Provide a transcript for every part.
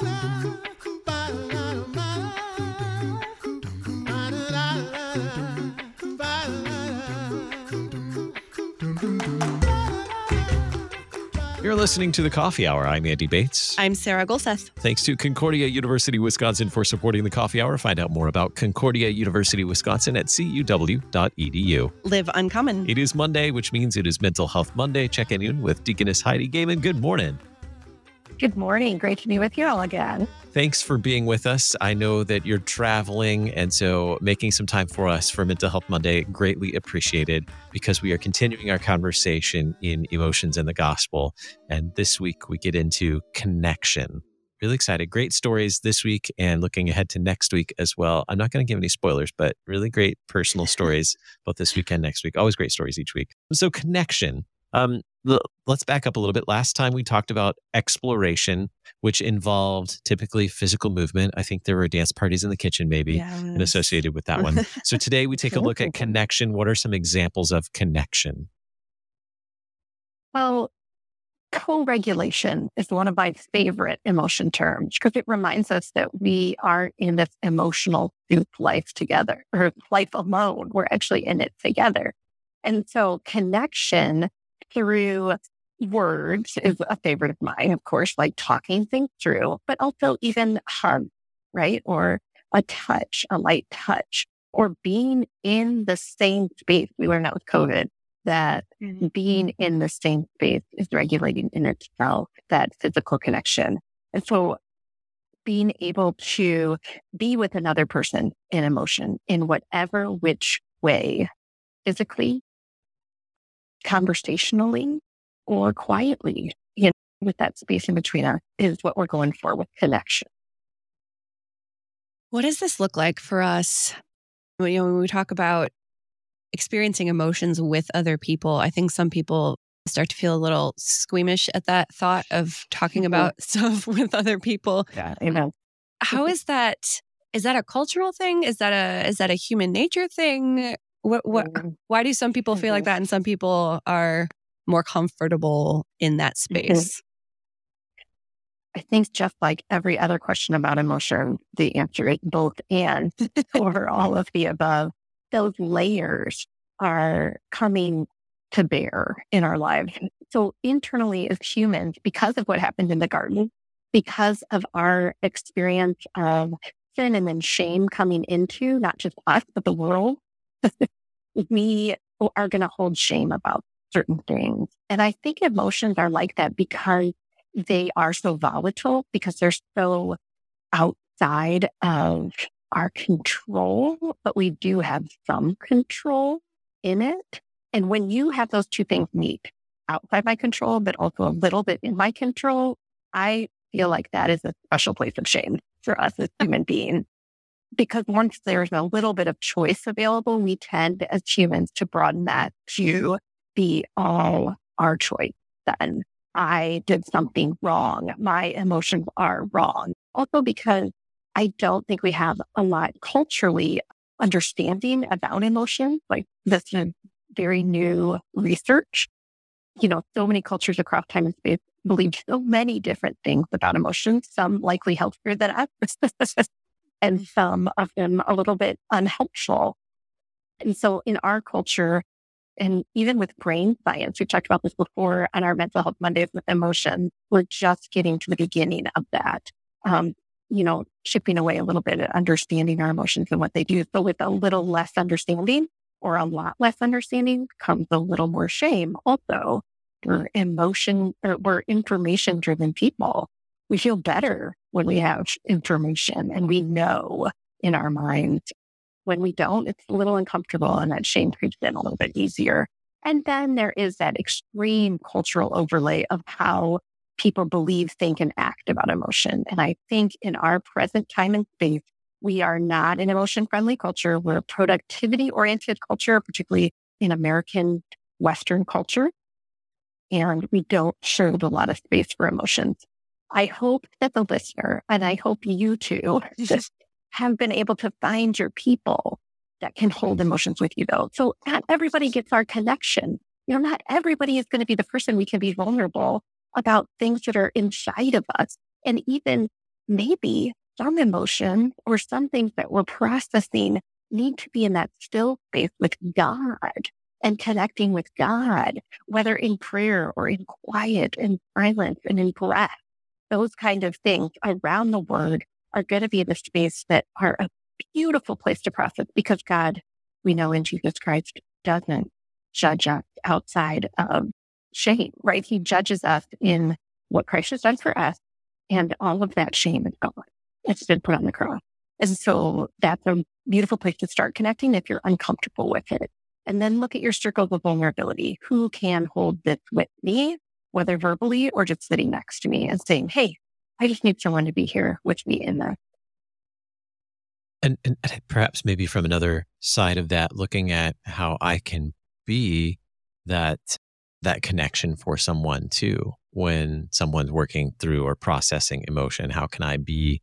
You're listening to the Coffee Hour. I'm Andy Bates. I'm Sarah Gulseth. Thanks to Concordia University Wisconsin for supporting the Coffee Hour. Find out more about Concordia University Wisconsin at cuw.edu. Live uncommon. It is Monday, which means it is Mental Health Monday. Check in with Deaconess Heidi Goehmann. Good morning. Good morning. Great to be with you all again. Thanks for being with us. I know that you're traveling, and so making some time for us for Mental Health Monday, greatly appreciated because we are continuing our conversation in emotions and the gospel. And this week we get into connection. Really excited. Great stories this week and looking ahead to next week as well. I'm not going to give any spoilers, but really great personal stories both this week and next week. Always great stories each week. So, connection. Um, let's back up a little bit. Last time we talked about exploration, which involved typically physical movement. I think there were dance parties in the kitchen, maybe, yes. and associated with that one. so today we take a look at connection. What are some examples of connection? Well, co regulation is one of my favorite emotion terms because it reminds us that we are in this emotional life together or life alone. We're actually in it together. And so connection through words is a favorite of mine, of course, like talking things through, but also even hug, right? Or a touch, a light touch, or being in the same space. We learned that with COVID that mm-hmm. being in the same space is regulating in itself that physical connection. And so being able to be with another person in emotion in whatever which way, physically, conversationally or quietly, you know, with that space in between us is what we're going for with connection. What does this look like for us? You know, when we talk about experiencing emotions with other people, I think some people start to feel a little squeamish at that thought of talking mm-hmm. about stuff with other people. Yeah, amen. How is that? Is that a cultural thing? Is that a is that a human nature thing? What, what, mm-hmm. why do some people feel like that and some people are more comfortable in that mm-hmm. space? I think just like every other question about emotion, the answer is both and over all of the above. Those layers are coming to bear in our lives. So internally as humans, because of what happened in the garden, because of our experience of sin and then shame coming into not just us, but the world, we are going to hold shame about certain things. And I think emotions are like that because they are so volatile, because they're so outside of our control, but we do have some control in it. And when you have those two things meet, outside my control, but also a little bit in my control, I feel like that is a special place of shame for us as human beings because once there's a little bit of choice available, we tend as humans to broaden that to be all our choice. Then I did something wrong. My emotions are wrong. Also, because I don't think we have a lot culturally understanding about emotion. Like this is very new research. You know, so many cultures across time and space believe so many different things about emotions, some likely healthier than us. and some of them a little bit unhelpful. And so in our culture, and even with brain science, we've talked about this before on our mental health Mondays with emotion, we're just getting to the beginning of that. Um, you know, chipping away a little bit at understanding our emotions and what they do. So with a little less understanding or a lot less understanding comes a little more shame also. We're emotion or we're information driven people we feel better when we have information and we mm-hmm. know in our minds. When we don't, it's a little uncomfortable and that shame creeps in a little bit easier. And then there is that extreme cultural overlay of how people believe, think, and act about emotion. And I think in our present time and space, we are not an emotion friendly culture. We're a productivity oriented culture, particularly in American Western culture. And we don't show a lot of space for emotions. I hope that the listener and I hope you too just have been able to find your people that can hold emotions with you though. So not everybody gets our connection. You know, not everybody is going to be the person we can be vulnerable about things that are inside of us. And even maybe some emotion or some things that we're processing need to be in that still space with God and connecting with God, whether in prayer or in quiet and silence and in breath. Those kind of things around the word are going to be the space that are a beautiful place to process because God, we know in Jesus Christ, doesn't judge us outside of shame, right? He judges us in what Christ has done for us. And all of that shame is gone. It's been put on the cross. And so that's a beautiful place to start connecting if you're uncomfortable with it. And then look at your circles of vulnerability. Who can hold this with me, whether verbally or just sitting next to me and saying, Hey, I just need someone to be here with me in this. And, and perhaps maybe from another side of that, looking at how I can be that that connection for someone too when someone's working through or processing emotion how can i be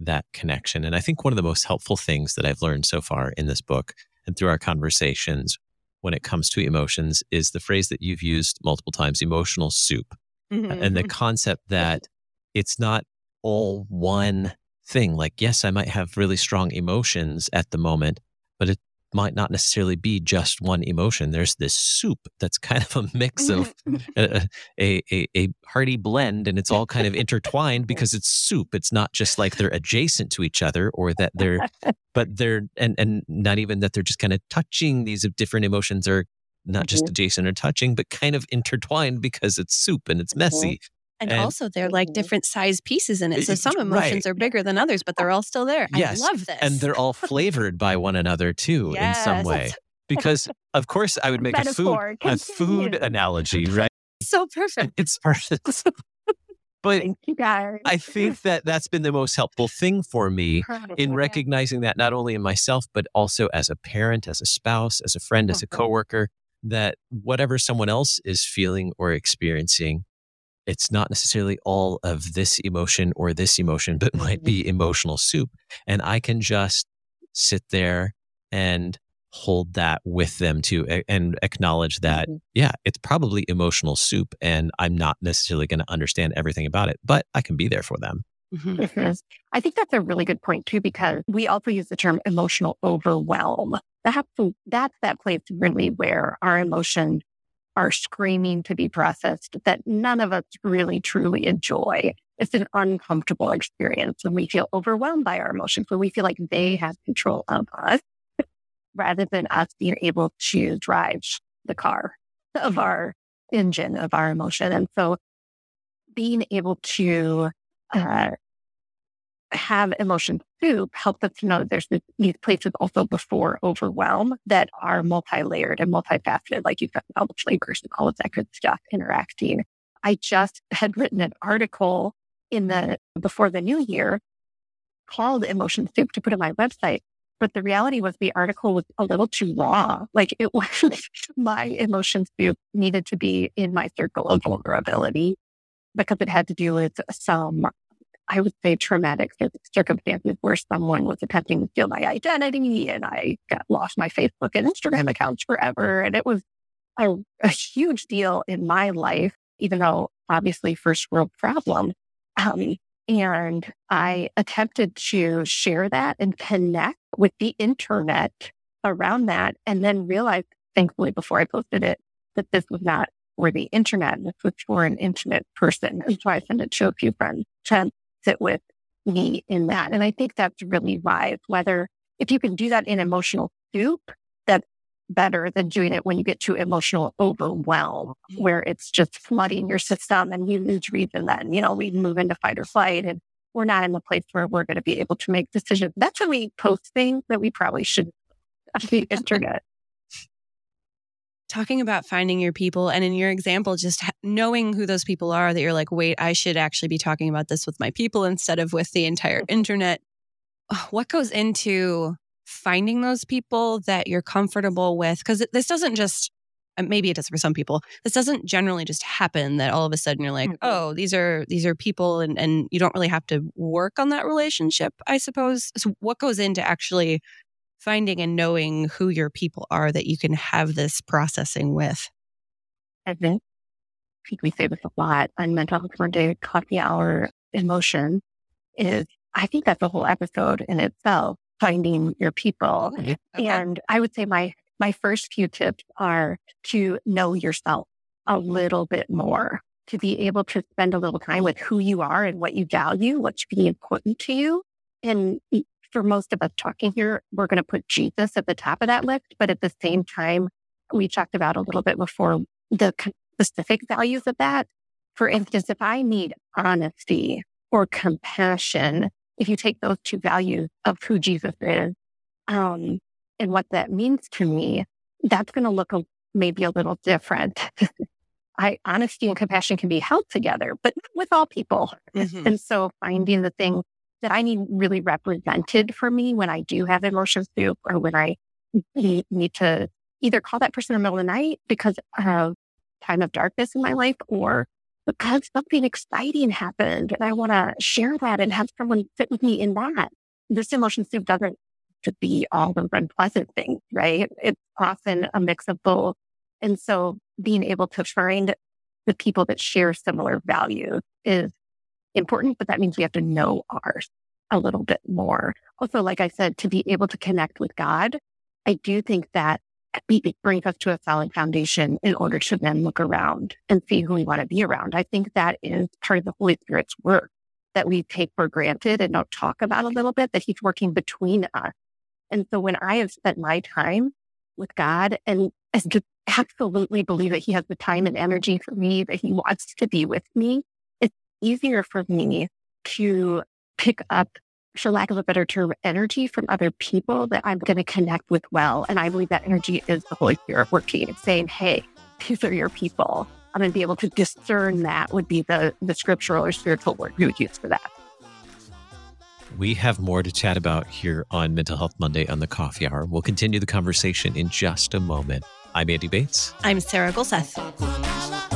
that connection and i think one of the most helpful things that i've learned so far in this book and through our conversations when it comes to emotions is the phrase that you've used multiple times emotional soup. Mm-hmm. and the concept that it's not all one thing. Like yes i might have really strong emotions at the moment but it might not necessarily be just one emotion. There's this soup that's kind of a mix of a, a, a, a, hearty blend and it's all kind of intertwined because it's soup. It's not just like they're adjacent to each other or that they're, but they're, and, and not even that they're just kind of touching these different emotions are not just mm-hmm. adjacent or touching, but kind of intertwined because it's soup and it's mm-hmm. messy. And, and, also, they're like different size pieces in it. So some emotions right. are bigger than others, but they're all still there. Yes. I love this. And they're all flavored by one another too, yes. in some way. Because, of course, I would make a food, a food analogy, right? So perfect. It's perfect. but I think that that's been the most helpful thing for me in recognizing that not only in myself, but also as a parent, as a spouse, as a friend, as a uh-huh. coworker, that whatever someone else is feeling or experiencing, it's not necessarily all of this emotion or this emotion, but might be mm-hmm. emotional soup. And I can just sit there and hold that with them too and acknowledge that, mm-hmm. yeah, it's probably emotional soup and I'm not necessarily going to understand everything about it, but I can be there for them. Mm-hmm. mm-hmm. I think that's a really good point too, because we also use the term emotional overwhelm. That's, that's that place really where our emotion are screaming to be processed that none of us really truly enjoy. It's an uncomfortable experience and we feel overwhelmed by our emotions. So we feel like they have control of us rather than us being able to drive the car of our engine of our emotion. And so being able to uh, have emotion soup helps us to know that there's these places also before overwhelm that are multi-layered and multifaceted, like you've got all the flavors and all of that good stuff interacting. I just had written an article in the before the new year called Emotion Soup to put on my website. But the reality was the article was a little too raw. Like it was my emotion soup needed to be in my circle of vulnerability because it had to do with some I would say traumatic circumstances where someone was attempting to steal my identity and I got lost my Facebook and Instagram accounts forever. And it was a, a huge deal in my life, even though obviously first world problem. Um, and I attempted to share that and connect with the internet around that and then realized, thankfully, before I posted it, that this was not for the internet. This was for an intimate person. And so I sent it to a few friends sit with me in that. And I think that's really wise, whether if you can do that in emotional soup, that's better than doing it when you get to emotional overwhelm, mm-hmm. where it's just flooding your system and you lose reason then, you know, we move into fight or flight and we're not in the place where we're going to be able to make decisions. That's when we post things that we probably shouldn't on the internet talking about finding your people and in your example just knowing who those people are that you're like wait i should actually be talking about this with my people instead of with the entire mm-hmm. internet what goes into finding those people that you're comfortable with because this doesn't just uh, maybe it does for some people this doesn't generally just happen that all of a sudden you're like mm-hmm. oh these are these are people and and you don't really have to work on that relationship i suppose so what goes into actually finding and knowing who your people are that you can have this processing with? I think, I think we say this a lot on Mental Health Monday coffee hour emotion is, I think that's a whole episode in itself, finding your people. Okay. And I would say my, my first few tips are to know yourself a little bit more, to be able to spend a little time with who you are and what you value, what should be important to you. And for most of us talking here, we're going to put Jesus at the top of that list. But at the same time, we talked about a little bit before the specific values of that. For instance, if I need honesty or compassion, if you take those two values of who Jesus is um, and what that means to me, that's going to look a, maybe a little different. I honesty and compassion can be held together, but with all people. Mm-hmm. And so finding the thing that I need really represented for me when I do have emotion soup or when I need to either call that person in the middle of the night because of time of darkness in my life or because something exciting happened and I want to share that and have someone sit with me in that. This emotion soup doesn't to be all the unpleasant things, right? It's often a mix of both. And so being able to find the people that share similar values is important, but that means we have to know ours a little bit more. Also, like I said, to be able to connect with God, I do think that brings us to a solid foundation in order to then look around and see who we want to be around. I think that is part of the Holy Spirit's work that we take for granted and don't talk about a little bit, that He's working between us. And so when I have spent my time with God and just absolutely believe that He has the time and energy for me, that He wants to be with me, easier for me to pick up for lack of a better term, energy from other people that I'm going to connect with well. And I believe that energy is the Holy Spirit working and saying, hey, these are your people. I'm going to be able to discern that would be the, the scriptural or spiritual word we would use for that. We have more to chat about here on Mental Health Monday on the Coffee Hour. We'll continue the conversation in just a moment. I'm Andy Bates. I'm Sarah Gulseth.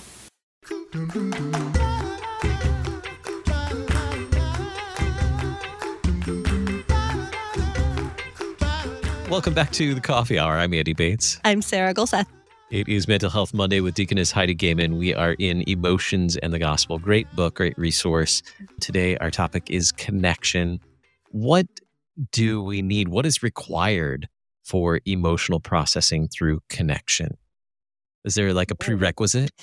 Welcome back to the Coffee Hour. I'm Andy Bates. I'm Sarah Gulseth. It is Mental Health Monday with Deaconess Heidi Goehmann. We are in Emotions and the Gospel. Great book, great resource. Today, our topic is connection. What do we need? What is required for emotional processing through connection? Is there like a prerequisite?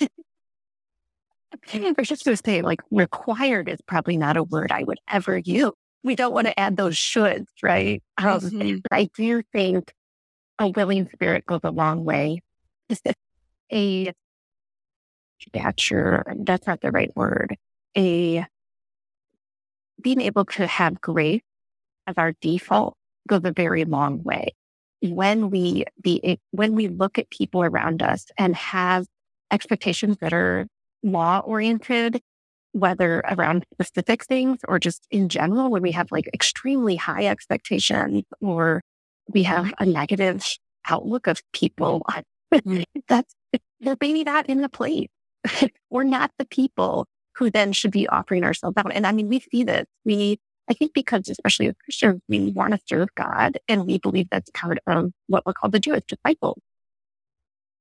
I was just going to say, like, required is probably not a word I would ever use. We don't want to add those shoulds, right? Um, mm-hmm. I do think a willing spirit goes a long way. a stature, that's not the right word. A being able to have grace as our default goes a very long way. When we be when we look at people around us and have expectations that are law oriented, whether around specific things or just in general, when we have like extremely high expectations or we have mm-hmm. a negative outlook of people, mm. that's they're maybe not in the place. We're not the people who then should be offering ourselves out. And I mean, we see this. We, I think because especially as Christians, we want to serve God and we believe that's part of what we're called the Jewish disciples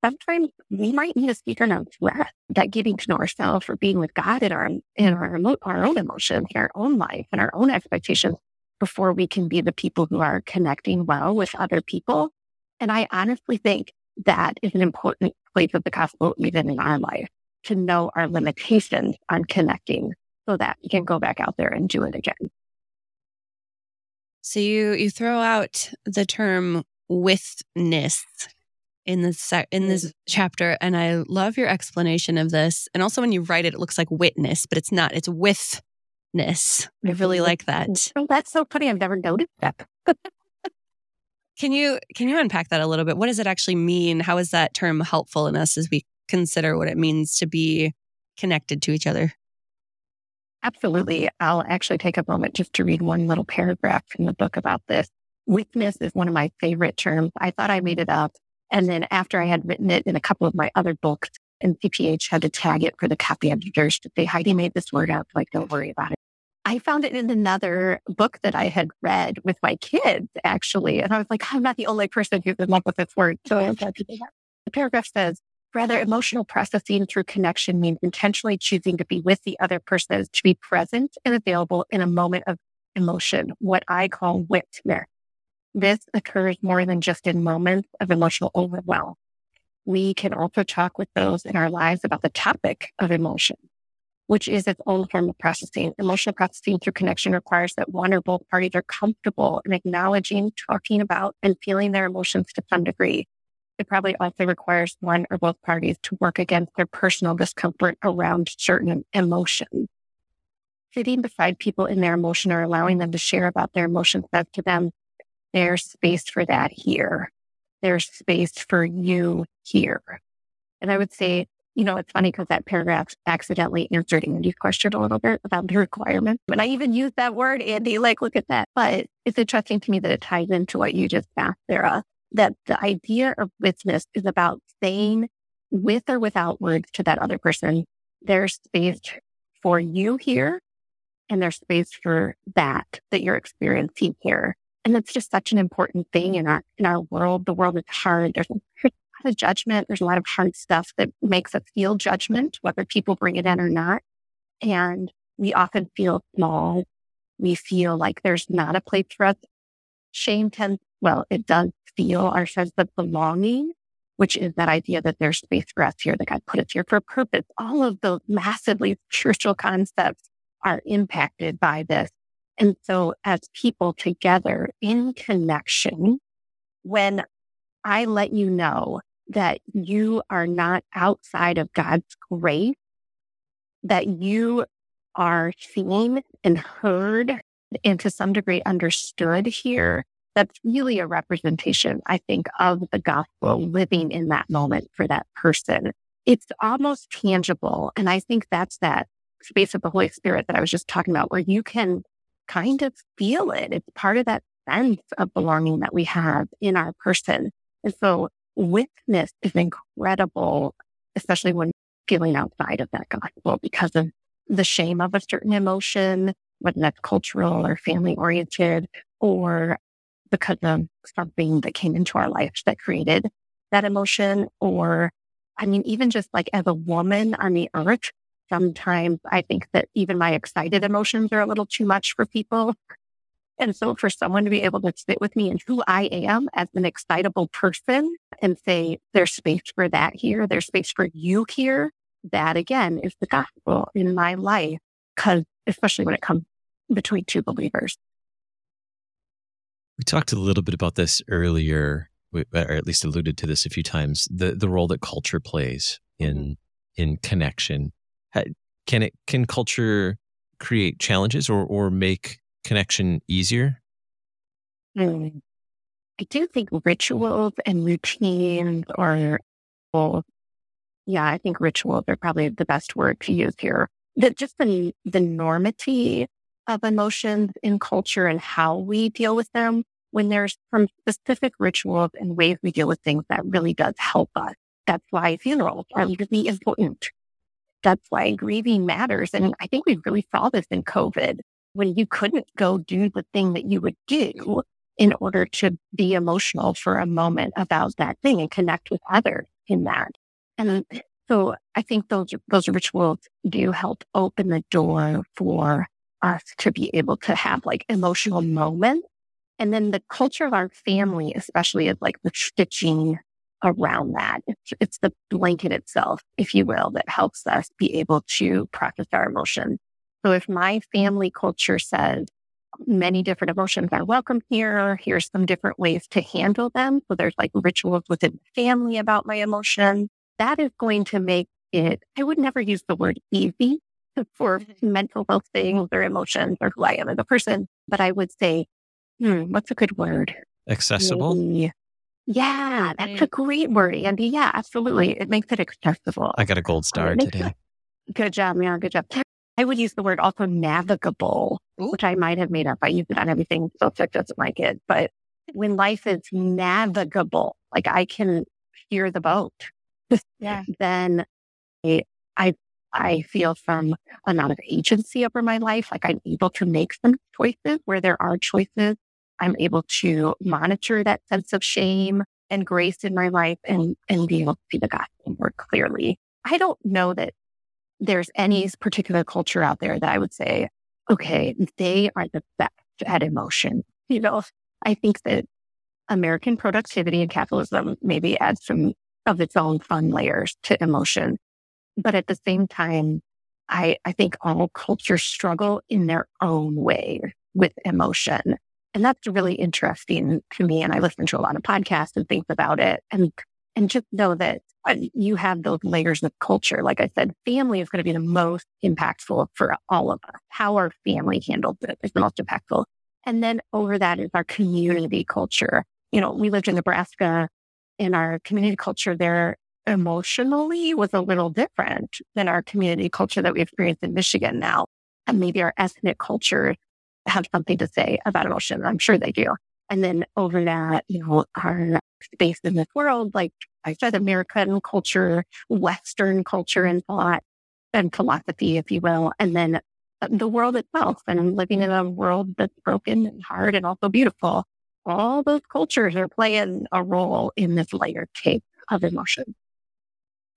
sometimes we might need to speak on our breath, that getting to know ourselves or being with God in our in our, emo- our own emotions, in our own life, and our own expectations before we can be the people who are connecting well with other people. And I honestly think that is an important place of the gospel, even in our life, to know our limitations on connecting so that we can go back out there and do it again. So you you throw out the term withness in this in this chapter and i love your explanation of this and also when you write it it looks like witness but it's not it's withness i really mm-hmm. like that oh that's so funny i've never noticed that Can you can you unpack that a little bit? What does it actually mean? How is that term helpful in us as we consider what it means to be connected to each other? Absolutely. I'll actually take a moment just to read one little paragraph in the book about this. Withness is one of my favorite terms. I thought I made it up. And then after I had written it in a couple of my other books, and CPH had to tag it for the copy editors to say, Heidi made this word up. Like, don't worry about it. I found it in another book that I had read with my kids, actually. And I was like, I'm not the only person who's in love with this word. So I'm glad to do that. The paragraph says, rather emotional processing through connection means intentionally choosing to be with the other person, to be present and available in a moment of emotion, what I call withness. This occurs more than just in moments of emotional overwhelm. We can also talk with those in our lives about the topic of emotion, which is its own form of processing. Emotional processing through connection requires that one or both parties are comfortable in acknowledging, talking about, and feeling their emotions to some degree. It probably also requires one or both parties to work against their personal discomfort around certain emotions. Sitting beside people in their emotion or allowing them to share about their emotions says to them, there's space for that here. There's space for you here. And I would say, you know, it's funny because that paragraph accidentally answered Andy's question a little bit about the requirement. And I even used that word, Andy, like, look at that. But it's interesting to me that it ties into what you just asked, Sarah, that the idea of withness is about saying with or without words to that other person, there's space for you here and there's space for that that you're experiencing here. And it's just such an important thing in our in our world. The world is hard. There's a lot of judgment. There's a lot of hard stuff that makes us feel judgment, whether people bring it in or not. And we often feel small. We feel like there's not a place for us. Shame tends, well, it does feel our sense of belonging, which is that idea that there's space for us here, that God put us here for a purpose. All of those massively spiritual concepts are impacted by this. And so as people together in connection, when I let you know that you are not outside of God's grace, that you are seen and heard and to some degree understood here, that's really a representation, I think, of the gospel living in that moment for that person. It's almost tangible. And I think that's that space of the Holy Spirit that I was just talking about, where you can kind of feel it. It's part of that sense of belonging that we have in our person. And so withness is incredible, especially when feeling outside of that gospel because of the shame of a certain emotion, whether that's cultural or family oriented, or because of something that came into our life that created that emotion. Or, I mean, even just like as a woman on the earth, sometimes I think that even my excited emotions are a little too much for people. And so for someone to be able to sit with me and who I am as an excitable person and say, there's space for that here, there's space for you here, that again is the gospel in my life. Cause especially when it comes between two believers. We talked a little bit about this earlier, or at least alluded to this a few times, the, the role that culture plays in, mm-hmm. in connection can it can culture create challenges or or make connection easier? Mm. I do think rituals and routines are well, yeah, I think rituals are probably the best word to use here. That just the the normity of emotions in culture and how we deal with them when there's some specific rituals and ways we deal with things that really does help us. That's why funerals are really important that's why grieving matters. And I think we really saw this in COVID when you couldn't go do the thing that you would do in order to be emotional for a moment about that thing and connect with others in that. And so I think those, those rituals do help open the door for us to be able to have like emotional moments. And then the culture of our family, especially is like the stitching around that. It's, it's the blanket itself, if you will, that helps us be able to process our emotions. So if my family culture says many different emotions are welcome here, here's some different ways to handle them. So there's like rituals within the family about my emotions. That is going to make it, I would never use the word easy for mm-hmm. mental health things or emotions or who I am as a person, but I would say, hmm, what's a good word? Accessible. maybe- Yeah, that's a great word, Andy. Yeah, absolutely. It makes it accessible. I got a gold star makes today. Good job, yeah, good job. I would use the word also navigable, Ooh. which I might have made up. I use it on everything. So Subject doesn't like it. But when life is navigable, like I can steer the boat, Yeah. then I, I, I feel some amount of agency over my life. Like I'm able to make some choices where there are choices. I'm able to monitor that sense of shame and grace in my life and, and be able to see the gospel more clearly. I don't know that there's any particular culture out there that I would say, okay, they are the best at emotion. You know, I think that American productivity and capitalism maybe adds some of its own fun layers to emotion. But at the same time, I, I think all cultures struggle in their own way with emotion. And that's really interesting to me. And I listen to a lot of podcasts and things about it. And, and just know that you have those layers of culture. Like I said, family is going to be the most impactful for all of us. How our family handles it is the most impactful. And then over that is our community culture. You know, we lived in Nebraska and our community culture there emotionally was a little different than our community culture that we experience in Michigan now. And maybe our ethnic culture have something to say about emotion. I'm sure they do. And then over that, you know, our space in this world, like I said, American culture, Western culture and thought and philosophy, if you will. And then the world itself and living in a world that's broken and hard and also beautiful. All those cultures are playing a role in this layered cake of emotion.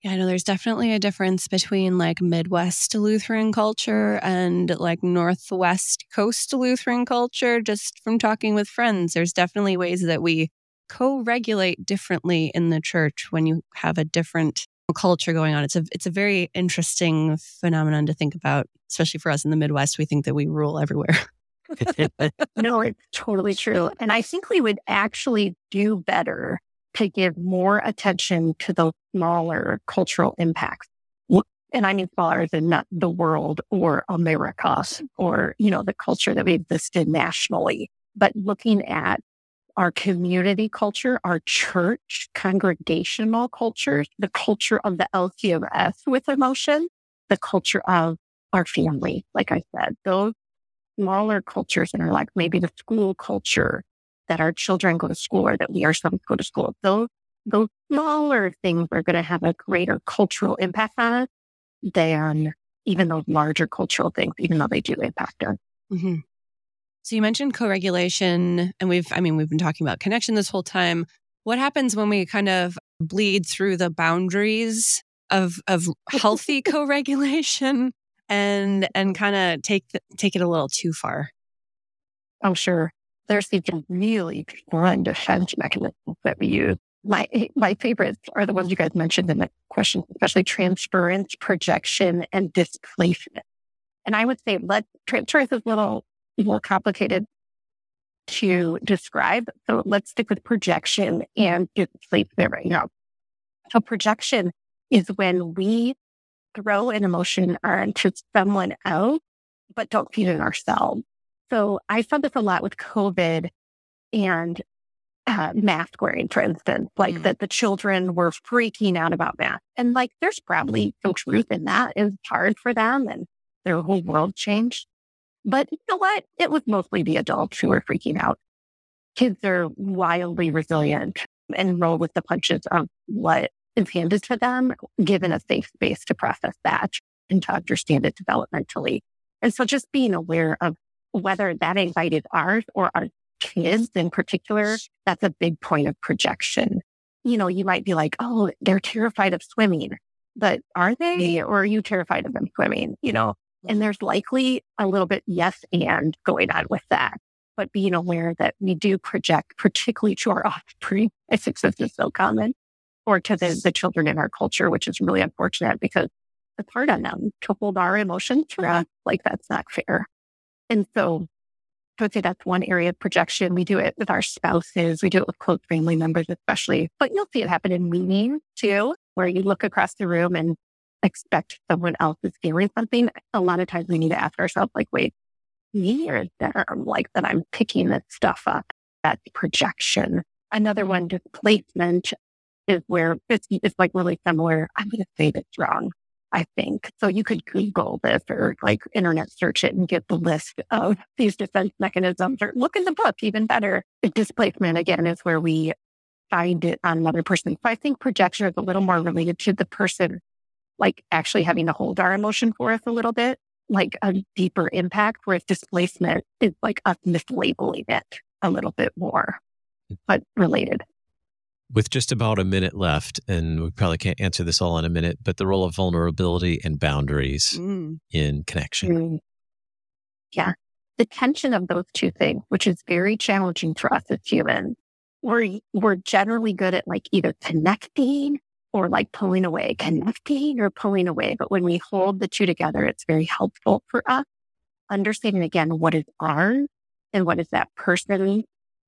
Yeah, I know there's definitely a difference between like Midwest Lutheran culture and like Northwest Coast Lutheran culture. Just from talking with friends, there's definitely ways that we co regulate differently in the church when you have a different culture going on. It's a it's a very interesting phenomenon to think about, especially for us in the Midwest. We think that we rule everywhere. No, it's totally true. And I think we would actually do better to give more attention to the smaller cultural impacts. And I mean smaller than not the world or America or, you know, the culture that we exist in nationally, but looking at our community culture, our church congregational culture, the culture of the LCMS with emotion, the culture of our family. Like I said, those smaller cultures in our life, maybe the school culture that our children go to school or that we ourselves go to school. Those, those smaller things are going to have a greater cultural impact on us than even those larger cultural things, even though they do impact us. hmm So you mentioned co-regulation, and we've, I mean, we've been talking about connection this whole time. What happens when we kind of bleed through the boundaries of of healthy co-regulation and and kind of take the, take it a little too far? Oh, sure. There's these really fun defense mechanisms that we use. My my favorites are the ones you guys mentioned in the question, especially transference, projection, and displacement. And I would say let transference is a little more complicated to describe. So let's stick with projection and displacement right now. So projection is when we throw an emotion onto someone else, but don't feel it ourselves. So I found this a lot with COVID and uh, mask wearing, for instance, like Mm. that the children were freaking out about masks. And like, there's probably some truth in that. It's hard for them and their whole world changed. But you know what? It was mostly the adults who were freaking out. Kids are wildly resilient and roll with the punches of what is handed to them, given a safe space to process that and to understand it developmentally. And so just being aware of whether that anxiety is ours or our kids in particular, that's a big point of projection. You know, you might be like, oh, they're terrified of swimming, but are they? Or are you terrified of them swimming? You know, and there's likely a little bit yes and going on with that. But being aware that we do project, particularly to our offspring, I think this is so common, or to the, the children in our culture, which is really unfortunate because it's hard on them to hold our emotions for us. Uh-huh. Like that's not fair. And so I would say that's one area of projection. We do it with our spouses. We do it with close family members, especially, but you'll see it happen in meetings too, where you look across the room and expect someone else is feeling something. A lot of times we need to ask ourselves, like, wait, me or them? Like that I'm picking this stuff up. That's projection. Another mm-hmm. one, displacement, is where it's, it's like really similar. I'm going to say this wrong. I think. So you could Google this or like internet search it and get the list of these defense mechanisms or look in the book, even better. Displacement again is where we find it on another person. So I think projection is a little more related to the person, like actually having to hold our emotion for us a little bit, like a deeper impact, whereas displacement is like us mislabeling it a little bit more, but related with just about a minute left, and we probably can't answer this all in a minute, but the role of vulnerability and boundaries mm. in connection. Mm. Yeah. The tension of those two things, which is very challenging for us as humans. We're, we're generally good at like either connecting or like pulling away, connecting or pulling away. But when we hold the two together, it's very helpful for us understanding again what is ours and what is that person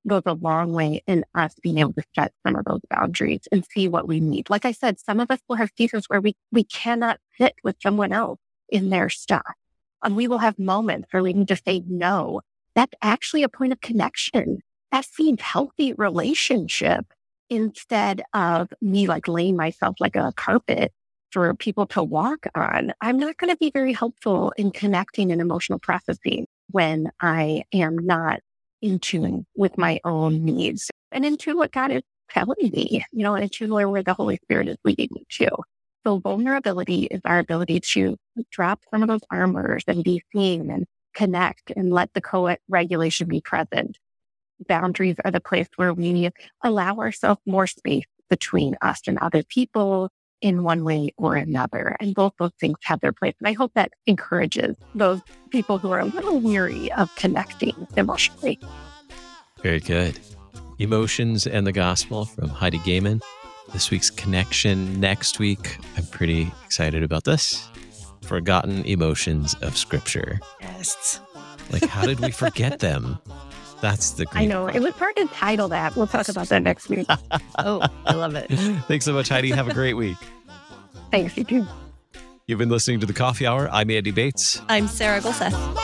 goes a long way in us being able to set some of those boundaries and see what we need. Like I said, some of us will have seasons where we, we cannot sit with someone else in their stuff. And we will have moments where we need to say no. That's actually a point of connection. That seems healthy relationship instead of me like laying myself like a carpet for people to walk on. I'm not going to be very helpful in connecting and emotional processing when I am not in tune with my own needs and into what God is telling me, you know, into where, the Holy Spirit is leading me to. So vulnerability is our ability to drop some of those armors and be seen and connect and let the co-regulation be present. Boundaries are the place where we allow ourselves more space between us and other people in one way or another. And both those things have their place. And I hope that encourages those people who are a little weary of connecting emotionally. Very good. Emotions and the Gospel from Heidi Goehmann. This week's connection next week. I'm pretty excited about this. Forgotten emotions of Scripture. Yes. Like, how did we forget them? That's the. I know it was hard to title that. We'll talk about that next week. oh, I love it. Thanks so much, Heidi. Have a great week. Thanks, you too. You've been listening to the Coffee Hour. I'm Andy Bates. I'm Sarah Golseth.